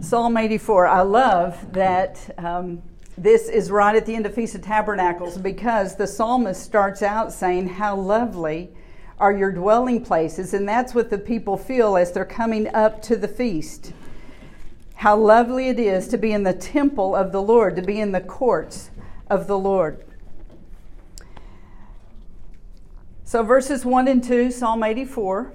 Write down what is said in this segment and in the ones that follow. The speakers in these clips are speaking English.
Psalm 84. I love that um, this is right at the end of Feast of Tabernacles because the psalmist starts out saying, How lovely are your dwelling places. And that's what the people feel as they're coming up to the feast. How lovely it is to be in the temple of the Lord, to be in the courts of the Lord. So, verses 1 and 2, Psalm 84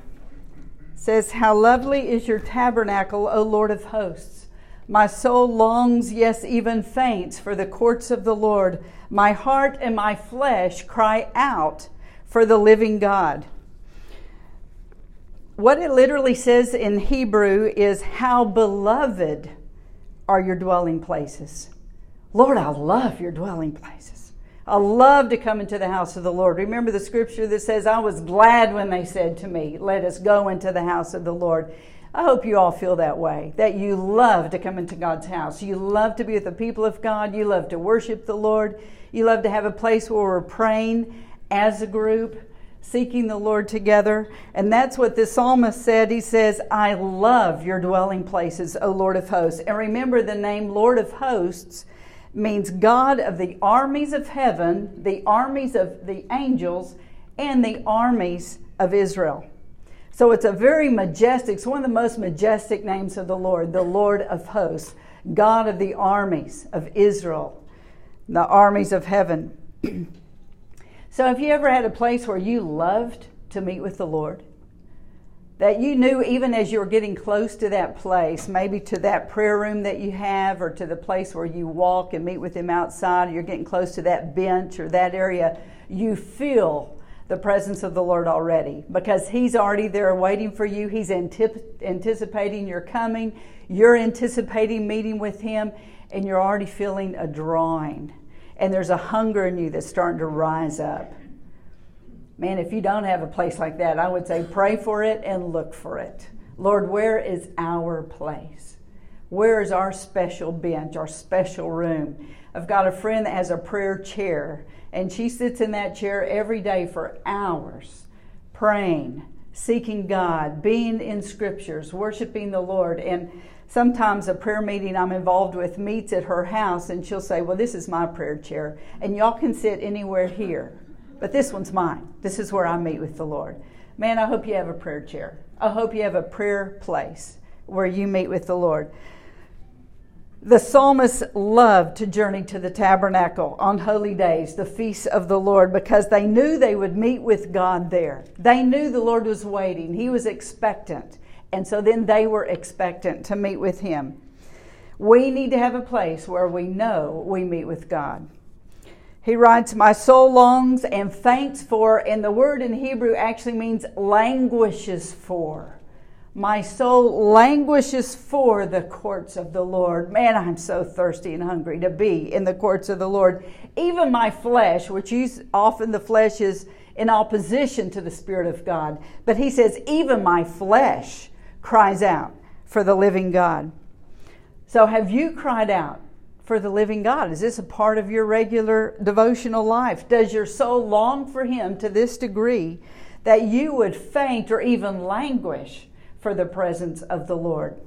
says, How lovely is your tabernacle, O Lord of hosts. My soul longs, yes, even faints, for the courts of the Lord. My heart and my flesh cry out for the living God. What it literally says in Hebrew is, How beloved are your dwelling places. Lord, I love your dwelling places. I love to come into the house of the Lord. Remember the scripture that says, I was glad when they said to me, Let us go into the house of the Lord. I hope you all feel that way, that you love to come into God's house. You love to be with the people of God. You love to worship the Lord. You love to have a place where we're praying as a group, seeking the Lord together. And that's what the psalmist said. He says, I love your dwelling places, O Lord of hosts. And remember the name Lord of hosts means God of the armies of heaven, the armies of the angels, and the armies of Israel. So it's a very majestic, it's one of the most majestic names of the Lord, the Lord of hosts, God of the armies of Israel, the armies of heaven. so have you ever had a place where you loved to meet with the Lord? That you knew even as you were getting close to that place, maybe to that prayer room that you have, or to the place where you walk and meet with Him outside, or you're getting close to that bench or that area, you feel the presence of the Lord already because He's already there waiting for you. He's antip- anticipating your coming. You're anticipating meeting with Him, and you're already feeling a drawing. And there's a hunger in you that's starting to rise up. Man, if you don't have a place like that, I would say pray for it and look for it. Lord, where is our place? Where is our special bench, our special room? I've got a friend that has a prayer chair, and she sits in that chair every day for hours, praying, seeking God, being in scriptures, worshiping the Lord. And sometimes a prayer meeting I'm involved with meets at her house, and she'll say, Well, this is my prayer chair, and y'all can sit anywhere here but this one's mine. This is where I meet with the Lord. Man, I hope you have a prayer chair. I hope you have a prayer place where you meet with the Lord. The psalmists loved to journey to the tabernacle on holy days, the feasts of the Lord, because they knew they would meet with God there. They knew the Lord was waiting, He was expectant. And so then they were expectant to meet with Him. We need to have a place where we know we meet with God. He writes, My soul longs and faints for, and the word in Hebrew actually means languishes for. My soul languishes for the courts of the Lord. Man, I'm so thirsty and hungry to be in the courts of the Lord. Even my flesh, which is often the flesh is in opposition to the Spirit of God, but he says, even my flesh cries out for the living God. So have you cried out for the living God? Is this a part of your regular devotional life? Does your soul long for Him to this degree that you would faint or even languish for the presence of the Lord?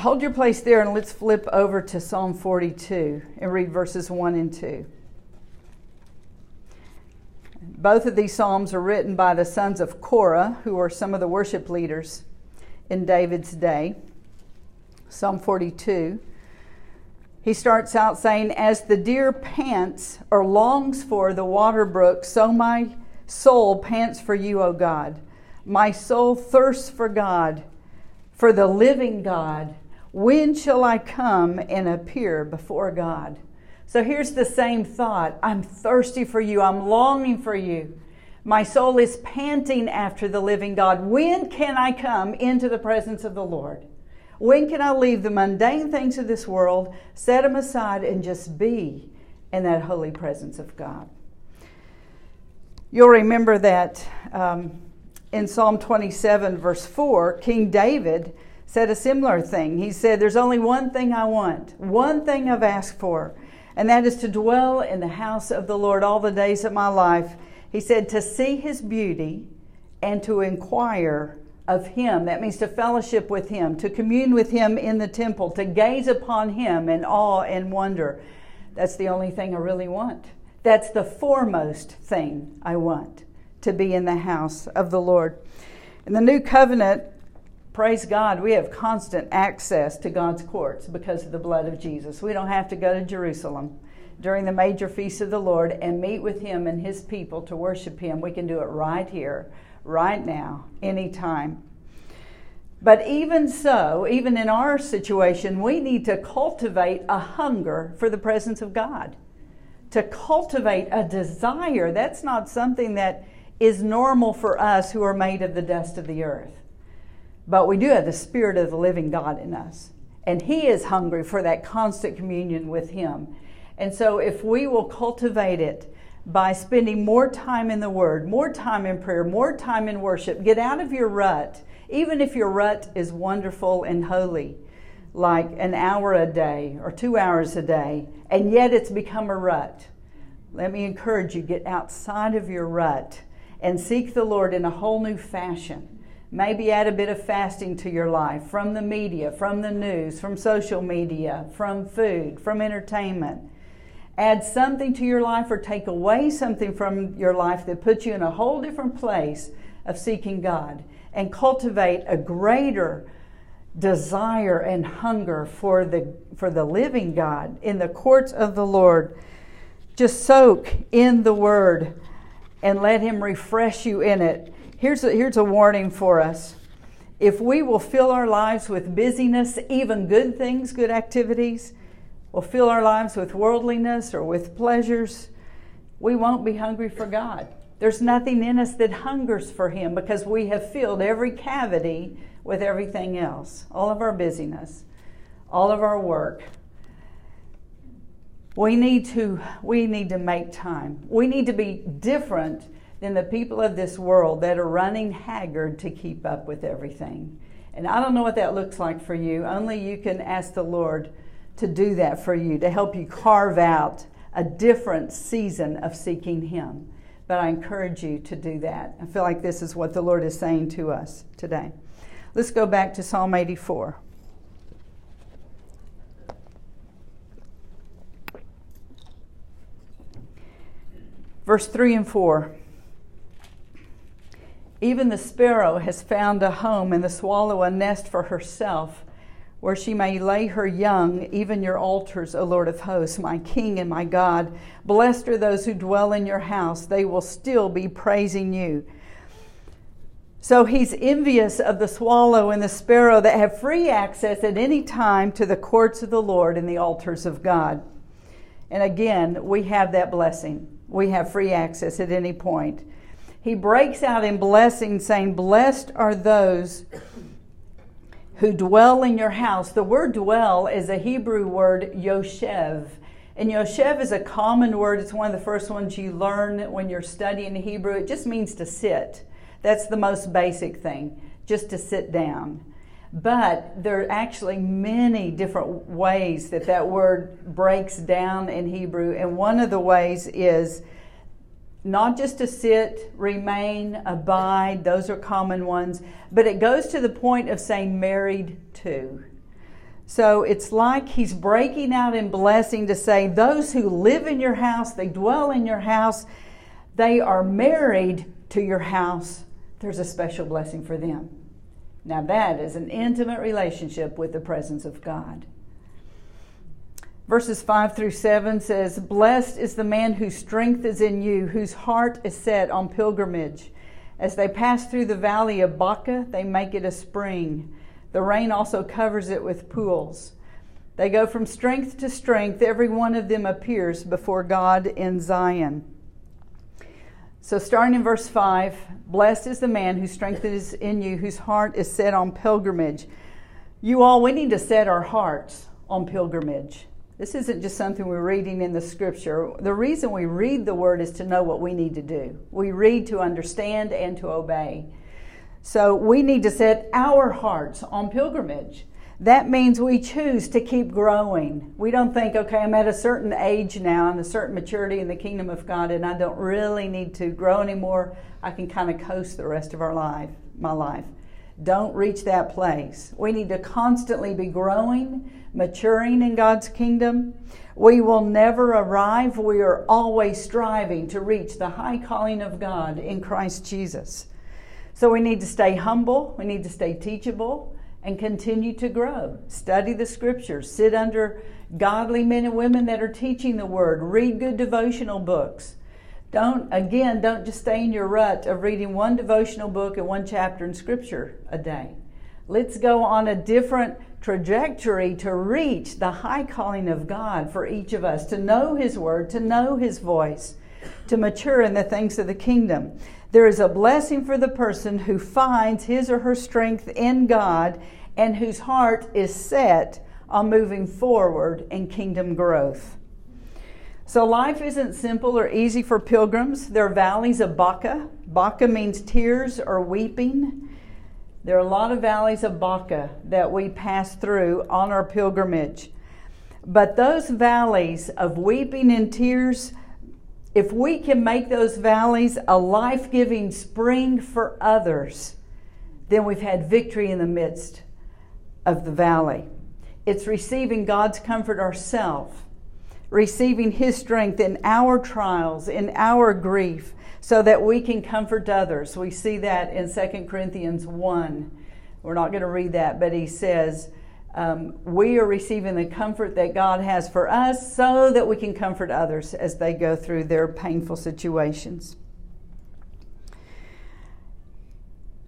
Hold your place there and let's flip over to Psalm 42 and read verses 1 and 2. Both of these Psalms are written by the sons of Korah, who are some of the worship leaders in David's day. Psalm 42 he starts out saying, As the deer pants or longs for the water brook, so my soul pants for you, O God. My soul thirsts for God, for the living God. When shall I come and appear before God? So here's the same thought I'm thirsty for you, I'm longing for you. My soul is panting after the living God. When can I come into the presence of the Lord? When can I leave the mundane things of this world, set them aside, and just be in that holy presence of God? You'll remember that um, in Psalm 27, verse 4, King David said a similar thing. He said, There's only one thing I want, one thing I've asked for, and that is to dwell in the house of the Lord all the days of my life. He said, To see his beauty and to inquire of Him. That means to fellowship with Him, to commune with Him in the temple, to gaze upon Him in awe and wonder. That's the only thing I really want. That's the foremost thing I want to be in the house of the Lord. In the new covenant, praise God, we have constant access to God's courts because of the blood of Jesus. We don't have to go to Jerusalem during the major feasts of the Lord and meet with Him and His people to worship Him. We can do it right here, right now, anytime. But even so, even in our situation, we need to cultivate a hunger for the presence of God. To cultivate a desire. That's not something that is normal for us who are made of the dust of the earth. But we do have the Spirit of the living God in us. And He is hungry for that constant communion with Him. And so, if we will cultivate it by spending more time in the Word, more time in prayer, more time in worship, get out of your rut, even if your rut is wonderful and holy, like an hour a day or two hours a day, and yet it's become a rut. Let me encourage you get outside of your rut and seek the Lord in a whole new fashion. Maybe add a bit of fasting to your life from the media, from the news, from social media, from food, from entertainment. Add something to your life or take away something from your life that puts you in a whole different place of seeking God and cultivate a greater desire and hunger for the for the living God in the courts of the Lord. Just soak in the word and let him refresh you in it Here's a, here's a warning for us. If we will fill our lives with busyness, even good things, good activities, will fill our lives with worldliness or with pleasures, we won't be hungry for God. There's nothing in us that hungers for Him because we have filled every cavity with everything else, all of our busyness, all of our work. We need to we need to make time. We need to be different than the people of this world that are running haggard to keep up with everything. And I don't know what that looks like for you. Only you can ask the Lord to do that for you, to help you carve out a different season of seeking Him. But I encourage you to do that. I feel like this is what the Lord is saying to us today. Let's go back to Psalm 84. Verse 3 and 4. Even the sparrow has found a home, and the swallow a nest for herself, where she may lay her young, even your altars, O Lord of hosts, my King and my God. Blessed are those who dwell in your house, they will still be praising you. So he's envious of the swallow and the sparrow that have free access at any time to the courts of the Lord and the altars of God. And again, we have that blessing. We have free access at any point he breaks out in blessing, saying, Blessed are those who dwell in your house. The word dwell is a Hebrew word, yoshev. And yoshev is a common word. It's one of the first ones you learn when you're studying Hebrew. It just means to sit. That's the most basic thing, just to sit down. But there are actually many different ways that that word breaks down in Hebrew. And one of the ways is not just to sit, remain, abide, those are common ones, but it goes to the point of saying married to. So it's like he's breaking out in blessing to say, those who live in your house, they dwell in your house, they are married to your house. There's a special blessing for them. Now, that is an intimate relationship with the presence of God. Verses 5 through 7 says, Blessed is the man whose strength is in you, whose heart is set on pilgrimage. As they pass through the valley of Baca, they make it a spring. The rain also covers it with pools. They go from strength to strength. Every one of them appears before God in Zion. So, starting in verse 5 Blessed is the man whose strength is in you, whose heart is set on pilgrimage. You all, we need to set our hearts on pilgrimage. This isn't just something we're reading in the scripture. The reason we read the word is to know what we need to do. We read to understand and to obey. So we need to set our hearts on pilgrimage. That means we choose to keep growing. We don't think, okay, I'm at a certain age now and a certain maturity in the kingdom of God, and I don't really need to grow anymore. I can kind of coast the rest of our life, my life. don't reach that place. We need to constantly be growing, maturing in God's kingdom. We will never arrive. We are always striving to reach the high calling of God in Christ Jesus. So we need to stay humble, we need to stay teachable, and continue to grow. Study the scriptures, sit under godly men and women that are teaching the word, read good devotional books. Don't, again, don't just stay in your rut of reading one devotional book and one chapter in scripture a day. Let's go on a different trajectory to reach the high calling of God for each of us, to know His Word, to know His voice, to mature in the things of the kingdom. There is a blessing for the person who finds his or her strength in God and whose heart is set on moving forward in kingdom growth. So, life isn't simple or easy for pilgrims. There are valleys of Baca. Baca means tears or weeping. There are a lot of valleys of Baca that we pass through on our pilgrimage. But those valleys of weeping and tears, if we can make those valleys a life giving spring for others, then we've had victory in the midst of the valley. It's receiving God's comfort ourselves, receiving His strength in our trials, in our grief, so that we can comfort others. We see that in 2 Corinthians 1. We're not going to read that, but he says, um, We are receiving the comfort that God has for us so that we can comfort others as they go through their painful situations.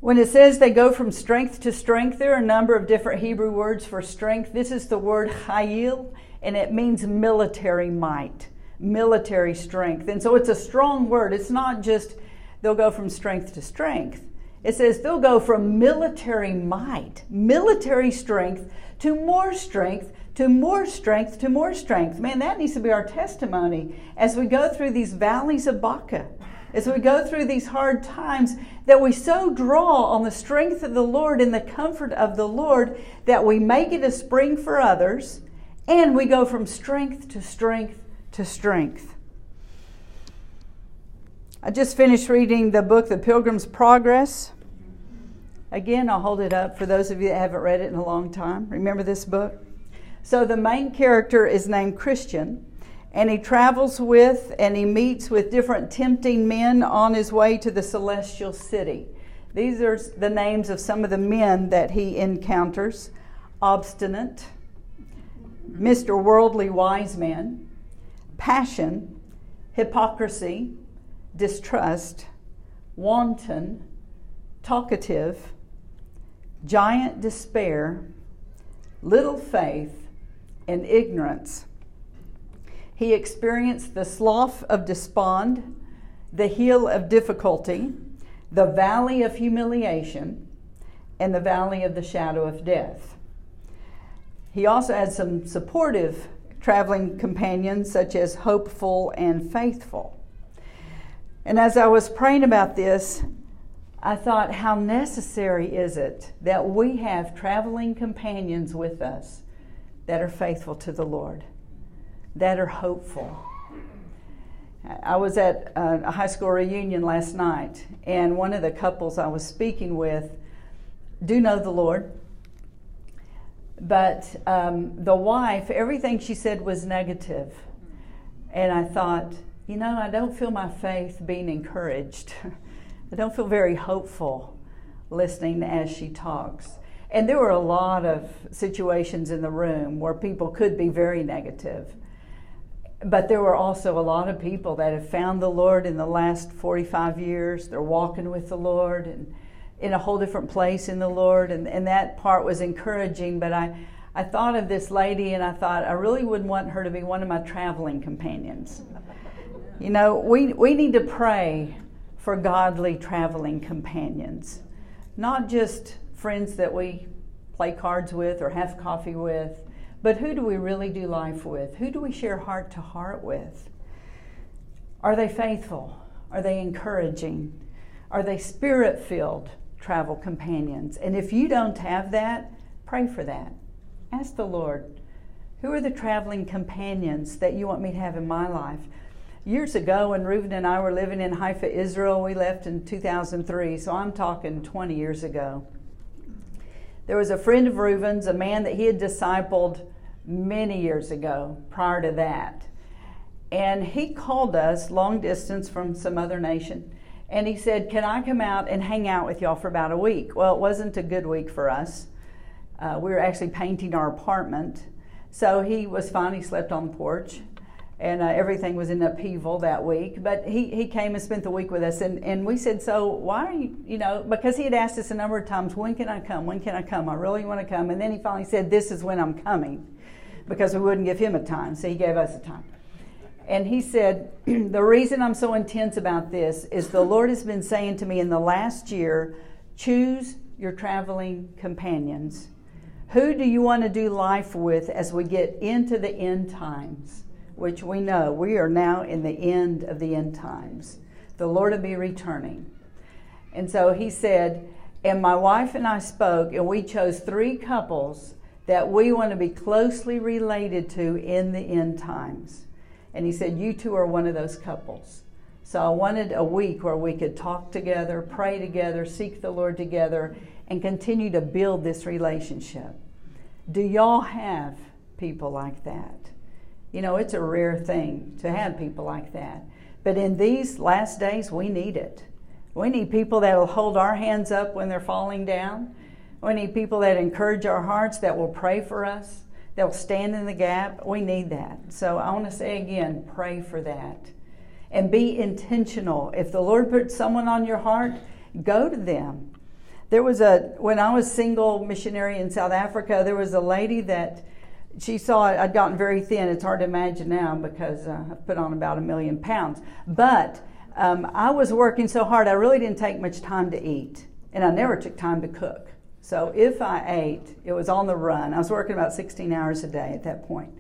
When it says they go from strength to strength, there are a number of different Hebrew words for strength. This is the word chayil, and it means military might military strength. And so it's a strong word. It's not just they'll go from strength to strength. It says they'll go from military might, military strength, to more strength, to more strength, to more strength. Man, that needs to be our testimony as we go through these valleys of Baca, as we go through these hard times, that we so draw on the strength of the Lord and the comfort of the Lord that we make it a spring for others, and we go from strength to strength to strength. I just finished reading the book, The Pilgrim's Progress. Again, I'll hold it up for those of you that haven't read it in a long time. Remember this book? So, the main character is named Christian, and he travels with and he meets with different tempting men on his way to the celestial city. These are the names of some of the men that he encounters obstinate, Mr. Worldly Wise Man, passion, hypocrisy, distrust, wanton, talkative, giant despair, little faith, and ignorance. He experienced the slough of despond, the hill of difficulty, the valley of humiliation, and the valley of the shadow of death. He also had some supportive traveling companions such as hopeful and faithful. And as I was praying about this, I thought, how necessary is it that we have traveling companions with us that are faithful to the Lord, that are hopeful. I was at a high school reunion last night, and one of the couples I was speaking with do know the Lord. But um, the wife, everything she said was negative. And I thought, you know, I don't feel my faith being encouraged. I don't feel very hopeful listening as she talks. And there were a lot of situations in the room where people could be very negative. But there were also a lot of people that have found the Lord in the last 45 years. They're walking with the Lord and in a whole different place in the Lord, and, and that part was encouraging. But I, I thought of this lady, and I thought I really wouldn't want her to be one of my traveling companions. You know, we, we need to pray for godly traveling companions, not just friends that we play cards with or have coffee with, but who do we really do life with? Who do we share heart to heart with? Are they faithful? Are they encouraging? Are they spirit filled? Travel companions. And if you don't have that, pray for that. Ask the Lord, who are the traveling companions that you want me to have in my life? Years ago, when Reuben and I were living in Haifa, Israel, we left in 2003, so I'm talking 20 years ago. There was a friend of Reuben's, a man that he had discipled many years ago prior to that. And he called us long distance from some other nation. And he said, Can I come out and hang out with y'all for about a week? Well, it wasn't a good week for us. Uh, we were actually painting our apartment. So he was fine. He slept on the porch and uh, everything was in upheaval that week. But he, he came and spent the week with us, and, and we said, So, why are you, you know, because he had asked us a number of times, When can I come? When can I come? I really want to come. And then he finally said, This is when I'm coming, because we wouldn't give him a time, so he gave us a time. And he said, The reason I'm so intense about this is the Lord has been saying to me in the last year, choose your traveling companions. Who do you want to do life with as we get into the end times? which we know we are now in the end of the end times. The Lord will be returning. And so he said, and my wife and I spoke, and we chose three couples that we want to be closely related to in the end times. And he said, You two are one of those couples. So I wanted a week where we could talk together, pray together, seek the Lord together, and continue to build this relationship. Do y'all have people like that? You know, it's a rare thing to have people like that. But in these last days, we need it. We need people that will hold our hands up when they're falling down. We need people that encourage our hearts, that will pray for us, that will stand in the gap. We need that. So I want to say again pray for that. And be intentional. If the Lord puts someone on your heart, go to them. There was a, when I was single missionary in South Africa, there was a lady that she saw I'd gotten very thin. It's hard to imagine now because uh, I've put on about a million pounds. But um, I was working so hard, I really didn't take much time to eat, and I never took time to cook. So if I ate, it was on the run. I was working about 16 hours a day at that point.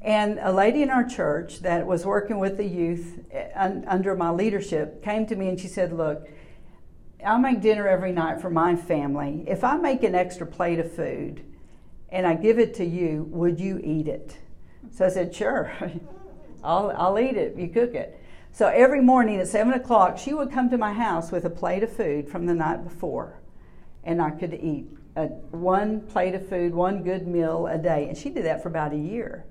And a lady in our church that was working with the youth uh, under my leadership came to me and she said, Look, I make dinner every night for my family. If I make an extra plate of food, and I give it to you, would you eat it? So I said, Sure, I'll, I'll eat it. if You cook it. So every morning at 7 o'clock, she would come to my house with a plate of food from the night before, and I could eat a, one plate of food, one good meal a day. And she did that for about a year.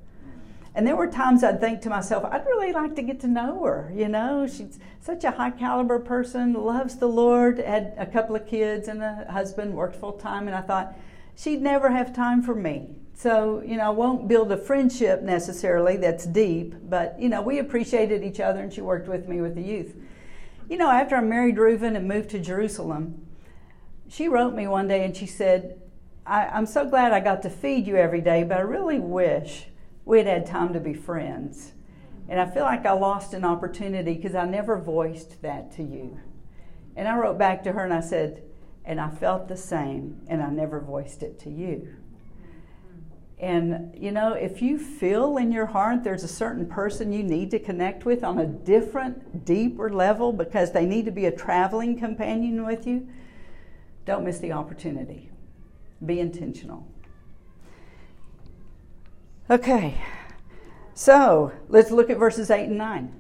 And there were times I'd think to myself, I'd really like to get to know her. You know, she's such a high caliber person, loves the Lord, had a couple of kids and a husband, worked full time. And I thought, she'd never have time for me. So, you know, I won't build a friendship necessarily that's deep, but, you know, we appreciated each other and she worked with me with the youth. You know, after I married Reuben and moved to Jerusalem, she wrote me one day and she said, I, am so glad I got to feed you every day, but I really wish we had had time to be friends. And I feel like I lost an opportunity because I never voiced that to you. And I wrote back to her and I said, and I felt the same, and I never voiced it to you. And you know, if you feel in your heart there's a certain person you need to connect with on a different, deeper level because they need to be a traveling companion with you, don't miss the opportunity. Be intentional. Okay, so let's look at verses 8 and 9.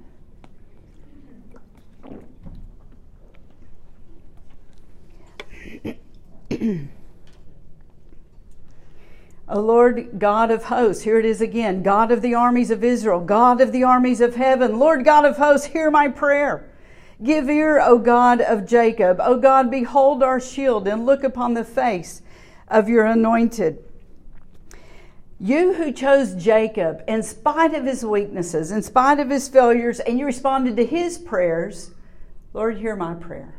O Lord God of hosts, here it is again God of the armies of Israel, God of the armies of heaven, Lord God of hosts, hear my prayer. Give ear, O God of Jacob. O God, behold our shield and look upon the face of your anointed. You who chose Jacob in spite of his weaknesses, in spite of his failures, and you responded to his prayers, Lord, hear my prayer,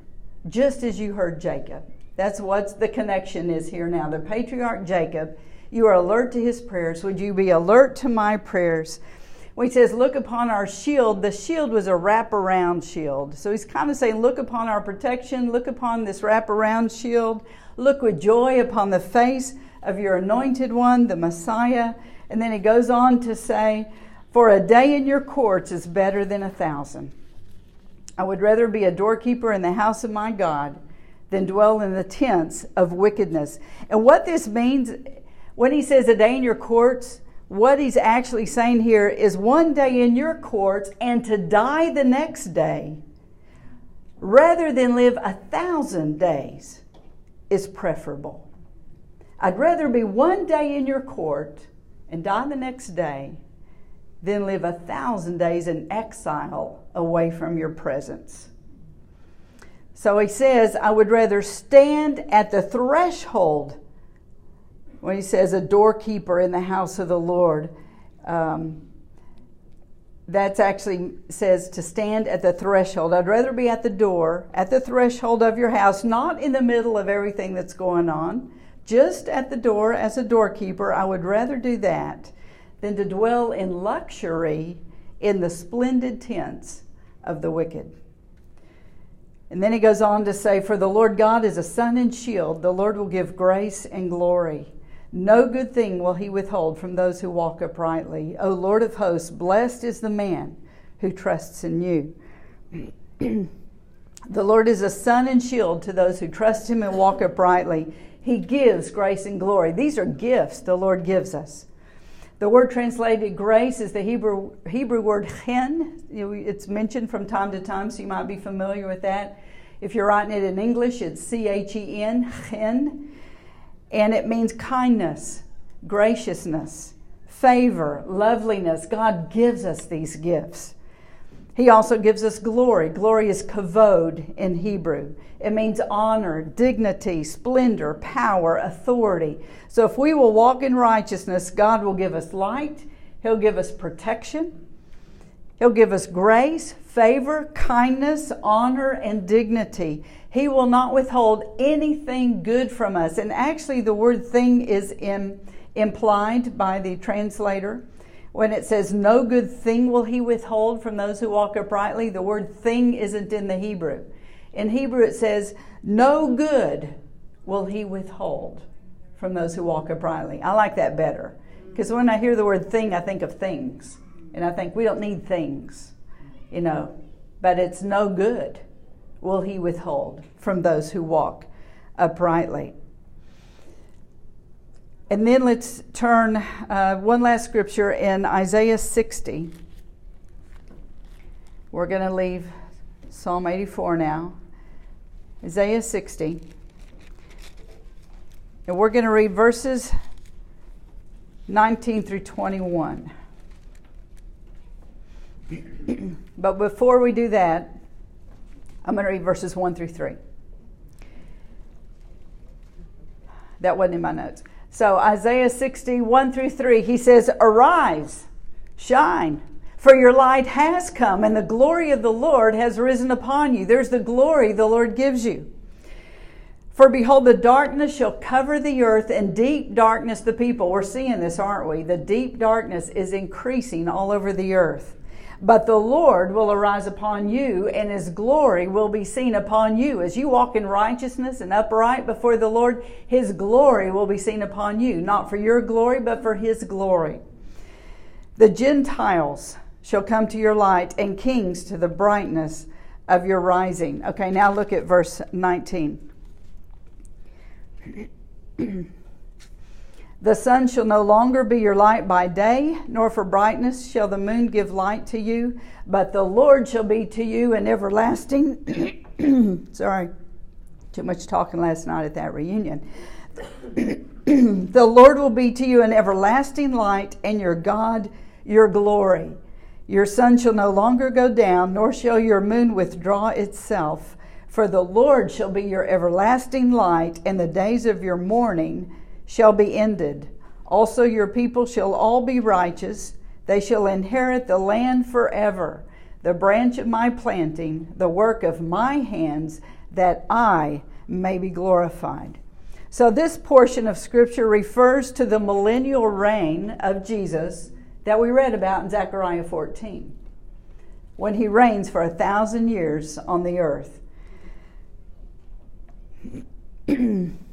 just as you heard Jacob. That's what the connection is here now. The patriarch Jacob, you are alert to his prayers. Would you be alert to my prayers? When he says, Look upon our shield, the shield was a wraparound shield. So he's kind of saying, Look upon our protection, look upon this wraparound shield, look with joy upon the face of your anointed one, the Messiah. And then he goes on to say, For a day in your courts is better than a thousand. I would rather be a doorkeeper in the house of my God than dwell in the tents of wickedness. And what this means, when he says a day in your courts, what he's actually saying here is one day in your courts and to die the next day, rather than live a thousand days, is preferable. I'd rather be one day in your court and die the next day than live a thousand days in exile away from your presence. So he says, I would rather stand at the threshold when he says a doorkeeper in the house of the Lord. Um, that's actually says to stand at the threshold. I'd rather be at the door, at the threshold of your house, not in the middle of everything that's going on, just at the door as a doorkeeper. I would rather do that than to dwell in luxury in the splendid tents of the wicked. And then he goes on to say, For the Lord God is a sun and shield. The Lord will give grace and glory. No good thing will he withhold from those who walk uprightly. O Lord of hosts, blessed is the man who trusts in you. the Lord is a sun and shield to those who trust him and walk uprightly. He gives grace and glory. These are gifts the Lord gives us. The word translated grace is the Hebrew, Hebrew word chen. It's mentioned from time to time, so you might be familiar with that. If you're writing it in English, it's C H E N, chen and it means kindness, graciousness, favor, loveliness. God gives us these gifts. He also gives us glory. Glory is kavod in Hebrew. It means honor, dignity, splendor, power, authority. So if we will walk in righteousness, God will give us light, He'll give us protection, He'll give us grace, favor, kindness, honor, and dignity. He will not withhold anything good from us. And actually, the word thing is implied by the translator. When it says, No good thing will he withhold from those who walk uprightly, the word thing isn't in the Hebrew. In Hebrew, it says, No good will he withhold from those who walk uprightly. I like that better. Because when I hear the word thing, I think of things. And I think we don't need things, you know, but it's no good will he withhold from those who walk uprightly. And then let's turn uh, one last scripture in Isaiah 60. We're going to leave Psalm 84 now. Isaiah 60. And we're going to read verses 19 through 21. but before we do that, I'm going to read verses 1 through 3. That wasn't in my notes. So, Isaiah 60, 1 through 3, he says, Arise, shine, for your light has come, and the glory of the Lord has risen upon you. There's the glory the Lord gives you. For behold, the darkness shall cover the earth, and deep darkness the people. We're seeing this, aren't we? The deep darkness is increasing all over the earth. But the Lord will arise upon you, and his glory will be seen upon you. As you walk in righteousness and upright before the Lord, his glory will be seen upon you, not for your glory, but for his glory. The Gentiles shall come to your light, and kings to the brightness of your rising. Okay, now look at verse 19. The sun shall no longer be your light by day, nor for brightness shall the moon give light to you, but the Lord shall be to you an everlasting. Sorry, too much talking last night at that reunion. the Lord will be to you an everlasting light, and your God your glory. Your sun shall no longer go down, nor shall your moon withdraw itself. For the Lord shall be your everlasting light, and the days of your mourning shall be ended. Also, your people shall all be righteous. They shall inherit the land forever, the branch of my planting, the work of my hands, that I may be glorified. So, this portion of Scripture refers to the millennial reign of Jesus that we read about in Zechariah 14, when he reigns for a thousand years on the earth.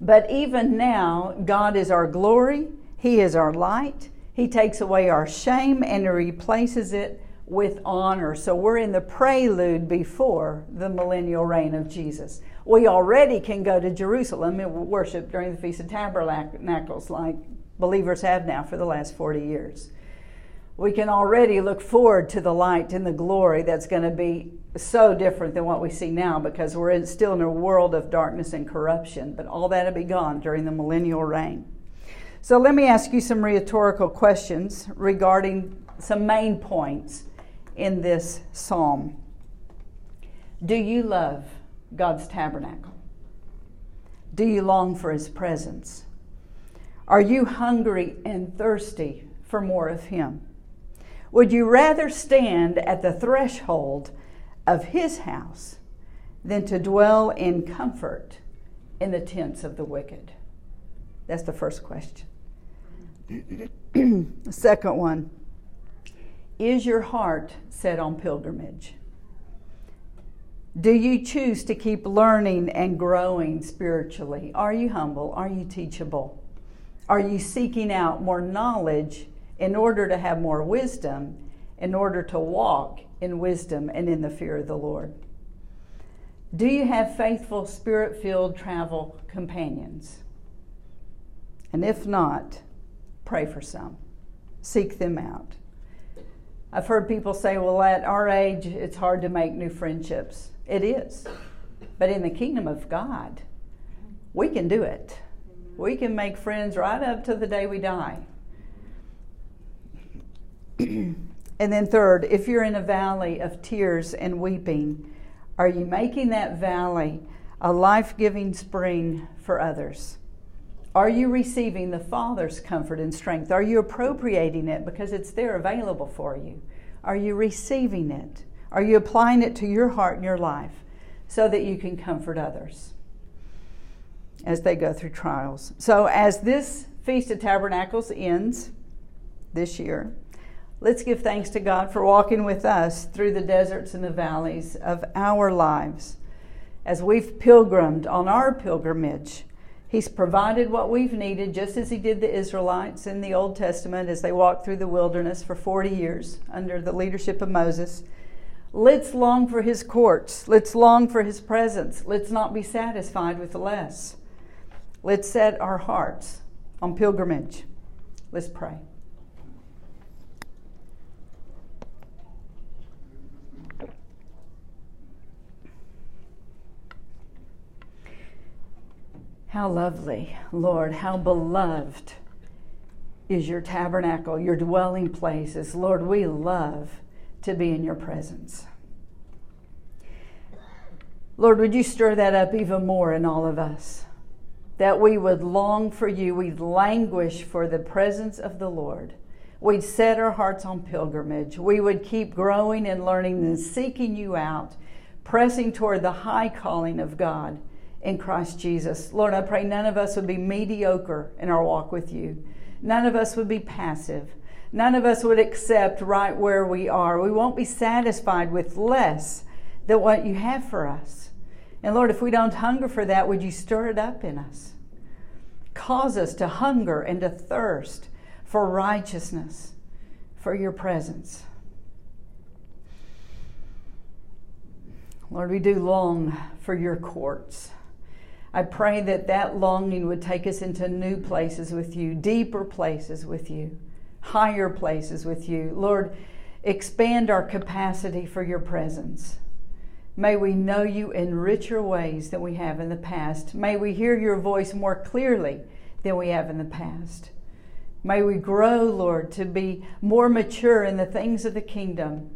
But even now, God is our glory, He is our light. He takes away our shame and He replaces it with honor. So we're in the prelude before the millennial reign of Jesus. We already can go to Jerusalem and worship during the Feast of Tabernacles like believers have now for the last 40 years. We can already look forward to the light and the glory that's going to be so different than what we see now because we're in, still in a world of darkness and corruption. But all that will be gone during the millennial reign. So let me ask you some rhetorical questions regarding some main points in this psalm. Do you love God's tabernacle? Do you long for his presence? Are you hungry and thirsty for more of him? Would you rather stand at the threshold of his house than to dwell in comfort in the tents of the wicked? That's the first question. second one Is your heart set on pilgrimage? Do you choose to keep learning and growing spiritually? Are you humble? Are you teachable? Are you seeking out more knowledge in order to have more wisdom, in order to walk in wisdom and in the fear of the Lord? Do you have faithful, spirit filled travel companions? And if not, pray for some, seek them out. I've heard people say, well, at our age, it's hard to make new friendships. It is. But in the kingdom of God, we can do it. We can make friends right up to the day we die. and then, third, if you're in a valley of tears and weeping, are you making that valley a life giving spring for others? Are you receiving the Father's comfort and strength? Are you appropriating it because it's there available for you? Are you receiving it? Are you applying it to your heart and your life so that you can comfort others as they go through trials? So, as this Feast of Tabernacles ends this year, Let's give thanks to God for walking with us through the deserts and the valleys of our lives. As we've pilgrimed on our pilgrimage, He's provided what we've needed, just as He did the Israelites in the Old Testament as they walked through the wilderness for 40 years under the leadership of Moses. Let's long for His courts. Let's long for His presence. Let's not be satisfied with less. Let's set our hearts on pilgrimage. Let's pray. How lovely, Lord, how beloved is your tabernacle, your dwelling places. Lord, we love to be in your presence. Lord, would you stir that up even more in all of us? That we would long for you, we'd languish for the presence of the Lord. We'd set our hearts on pilgrimage. We would keep growing and learning and seeking you out, pressing toward the high calling of God in Christ Jesus. Lord, I pray none of us would be mediocre in our walk with you. None of us would be passive. None of us would accept right where we are. We won't be satisfied with less than what you have for us. And Lord, if we don't hunger for that, would you stir it up in us? Cause us to hunger and to thirst for righteousness, for your presence. Lord, we do long for your courts. I pray that that longing would take us into new places with you, deeper places with you, higher places with you. Lord, expand our capacity for your presence. May we know you in richer ways than we have in the past. May we hear your voice more clearly than we have in the past. May we grow, Lord, to be more mature in the things of the kingdom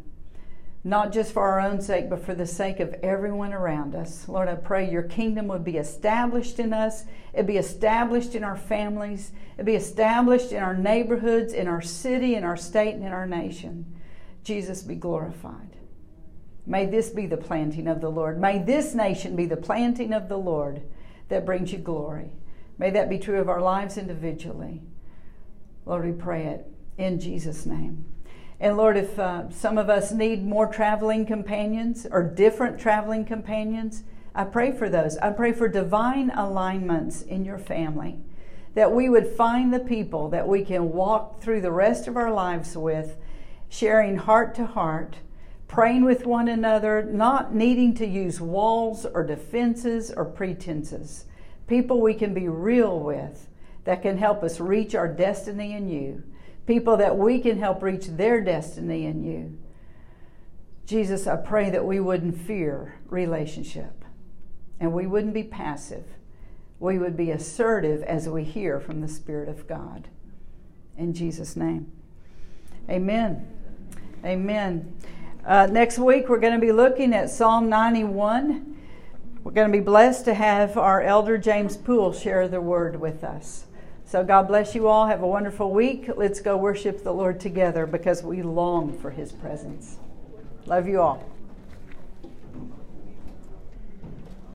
not just for our own sake, but for the sake of everyone around us. Lord, I pray your kingdom would be established in us, it'd be established in our families, it'd be established in our neighborhoods, in our city, in our state, and in our nation. Jesus be glorified. May this be the planting of the Lord. May this nation be the planting of the Lord that brings you glory. May that be true of our lives individually. Lord, we pray it in Jesus' name. And Lord, if uh, some of us need more traveling companions or different traveling companions, I pray for those. I pray for divine alignments in your family, that we would find the people that we can walk through the rest of our lives with, sharing heart to heart, praying with one another, not needing to use walls or defenses or pretenses. People we can be real with that can help us reach our destiny in you people that we can help reach their destiny in you. Jesus, I pray that we wouldn't fear relationship and we wouldn't be passive. We would be assertive as we hear from the Spirit of God. In Jesus' name. Amen. Amen. Uh, next week, we're going to be looking at Psalm 91. We're going to be blessed to have our elder James Poole share the word with us. So, God bless you all. Have a wonderful week. Let's go worship the Lord together because we long for his presence. Love you all.